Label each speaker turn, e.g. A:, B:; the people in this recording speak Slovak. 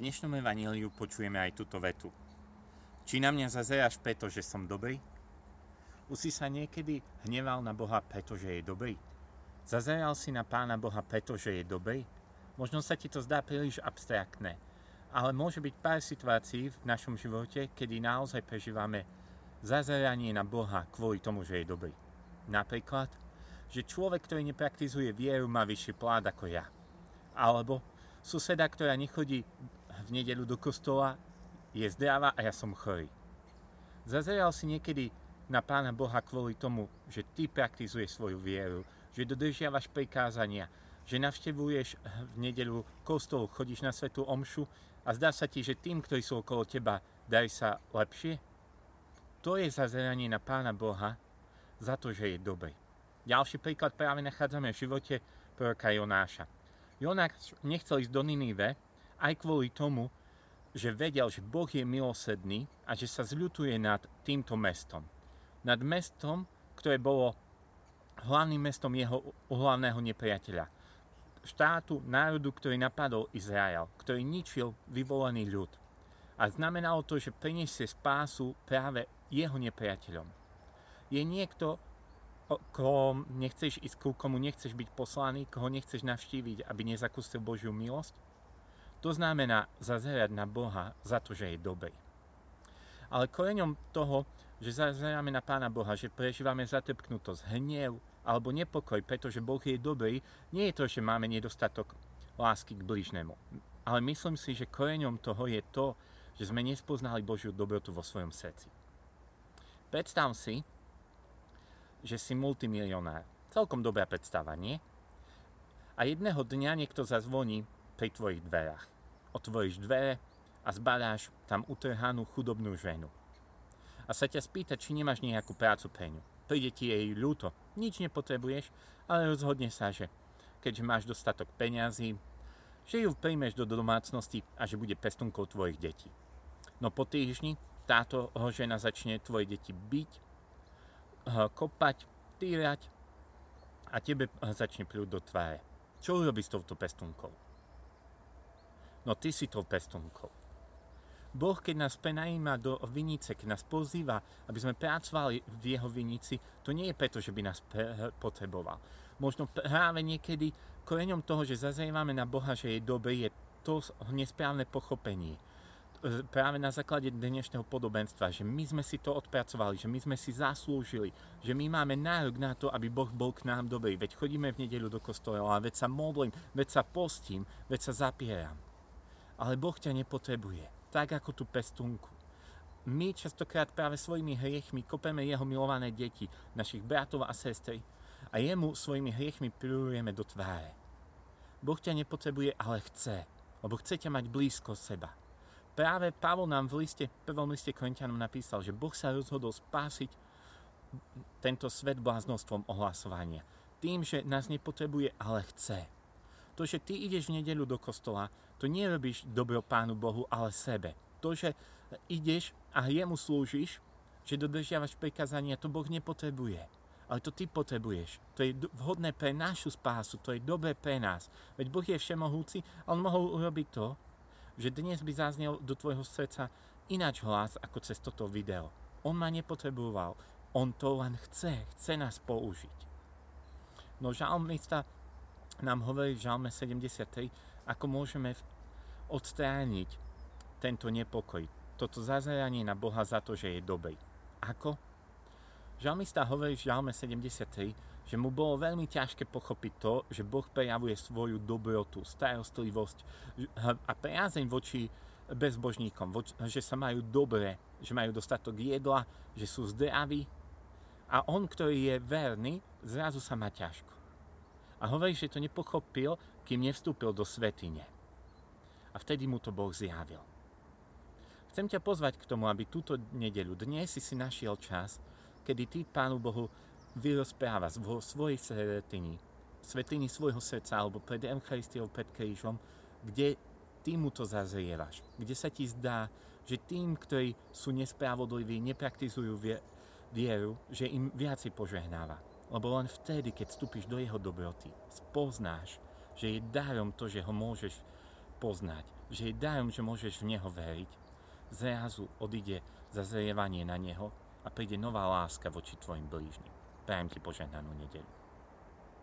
A: dnešnom evaníliu počujeme aj túto vetu. Či na mňa zazeráš preto, že som dobrý? Už si sa niekedy hneval na Boha, pretože je dobrý? Zazeral si na Pána Boha, pretože je dobrý? Možno sa ti to zdá príliš abstraktné, ale môže byť pár situácií v našom živote, kedy naozaj prežívame zazeranie na Boha kvôli tomu, že je dobrý. Napríklad, že človek, ktorý nepraktizuje vieru, má vyšší plát ako ja. Alebo suseda, ktorá nechodí v nedelu do kostola, je zdravá a ja som chorý. Zazeral si niekedy na Pána Boha kvôli tomu, že ty praktizuješ svoju vieru, že dodržiavaš prikázania, že navštevuješ v nedelu kostol, chodíš na svetú omšu a zdá sa ti, že tým, ktorí sú okolo teba, darí sa lepšie? To je zazeranie na Pána Boha za to, že je dobrý. Ďalší príklad práve nachádzame v živote proroka Jonáša. Jonáš nechcel ísť do Ninive, aj kvôli tomu, že vedel, že Boh je milosedný a že sa zľutuje nad týmto mestom. Nad mestom, ktoré bolo hlavným mestom jeho hlavného nepriateľa. Štátu, národu, ktorý napadol Izrael, ktorý ničil vyvolený ľud. A znamenalo to, že priniesie spásu práve jeho nepriateľom. Je niekto, koho nechceš ísť, ku komu nechceš byť poslaný, koho nechceš navštíviť, aby nezakúsil Božiu milosť? To znamená zazerať na Boha za to, že je dobrý. Ale koreňom toho, že zazeráme na Pána Boha, že prežívame zatrpknutosť, hnev alebo nepokoj, pretože Boh je dobrý, nie je to, že máme nedostatok lásky k bližnému. Ale myslím si, že koreňom toho je to, že sme nespoznali Božiu dobrotu vo svojom srdci. Predstav si, že si multimilionár. Celkom dobrá predstava, nie? A jedného dňa niekto zazvoní pri tvojich dverách. Otvoríš dvere a zbadáš tam utrhanú chudobnú ženu. A sa ťa spýta, či nemáš nejakú prácu pre ňu. Príde ti jej ľúto. Nič nepotrebuješ, ale rozhodne sa, že keďže máš dostatok peňazí, že ju príjmeš do domácnosti a že bude pestunkou tvojich detí. No po týždni táto žena začne tvoje deti byť, kopať, týrať a tebe začne pľúť do tváre. Čo urobíš s touto pestunkou? No ty si tou pestunkou. Boh, keď nás prenajíma do vinice, keď nás pozýva, aby sme pracovali v jeho vinici, to nie je preto, že by nás potreboval. Možno práve niekedy koreňom toho, že zazrievame na Boha, že je dobrý, je to nesprávne pochopenie. Práve na základe dnešného podobenstva, že my sme si to odpracovali, že my sme si zaslúžili, že my máme nárok na to, aby Boh bol k nám dobrý. Veď chodíme v nedelu do kostola, veď sa modlím, veď sa postím, veď sa zapieram ale Boh ťa nepotrebuje. Tak ako tú pestunku. My častokrát práve svojimi hriechmi kopeme jeho milované deti, našich bratov a sestry a jemu svojimi hriechmi prirujeme do tváre. Boh ťa nepotrebuje, ale chce, lebo chce ťa mať blízko seba. Práve Pavol nám v liste, prvom liste Korintianom napísal, že Boh sa rozhodol spásiť tento svet bláznostvom ohlasovania. Tým, že nás nepotrebuje, ale chce. To, že ty ideš v nedeľu do kostola, to nerobíš dobro Pánu Bohu, ale sebe. To, že ideš a jemu slúžiš, že dodržiavaš prikázania, to Boh nepotrebuje. Ale to ty potrebuješ. To je vhodné pre našu spásu, to je dobré pre nás. Veď Boh je všemohúci a On mohol urobiť to, že dnes by zaznel do tvojho srdca ináč hlas ako cez toto video. On ma nepotreboval, on to len chce, chce nás použiť. No žalmista nám hovorí v Žalme 73, ako môžeme odstrániť tento nepokoj, toto zazeranie na Boha za to, že je dobrý. Ako? Žalmista hovorí v Žalme 73, že mu bolo veľmi ťažké pochopiť to, že Boh prejavuje svoju dobrotu, starostlivosť a priazeň voči bezbožníkom, že sa majú dobre, že majú dostatok jedla, že sú zdraví. A on, ktorý je verný, zrazu sa má ťažko. A hovorí, že to nepochopil, kým nevstúpil do svetine. A vtedy mu to Boh zjavil. Chcem ťa pozvať k tomu, aby túto nedeľu, dnes si si našiel čas, kedy ty Pánu Bohu vyrozprávaš vo svojej svetini, svetini svojho srdca alebo pred Eucharistiou, pred krížom, kde ty mu to zazrievaš, kde sa ti zdá, že tým, ktorí sú nespravodliví, nepraktizujú vieru, že im viacej požehnáva lebo len vtedy, keď vstúpiš do jeho dobroty, spoznáš, že je darom to, že ho môžeš poznať. že je darom, že môžeš v Neho veriť, zrazu odíde zazrievanie na Neho a príde nová láska voči tvojim blížnym. Prajem ti požehnanú nedelu.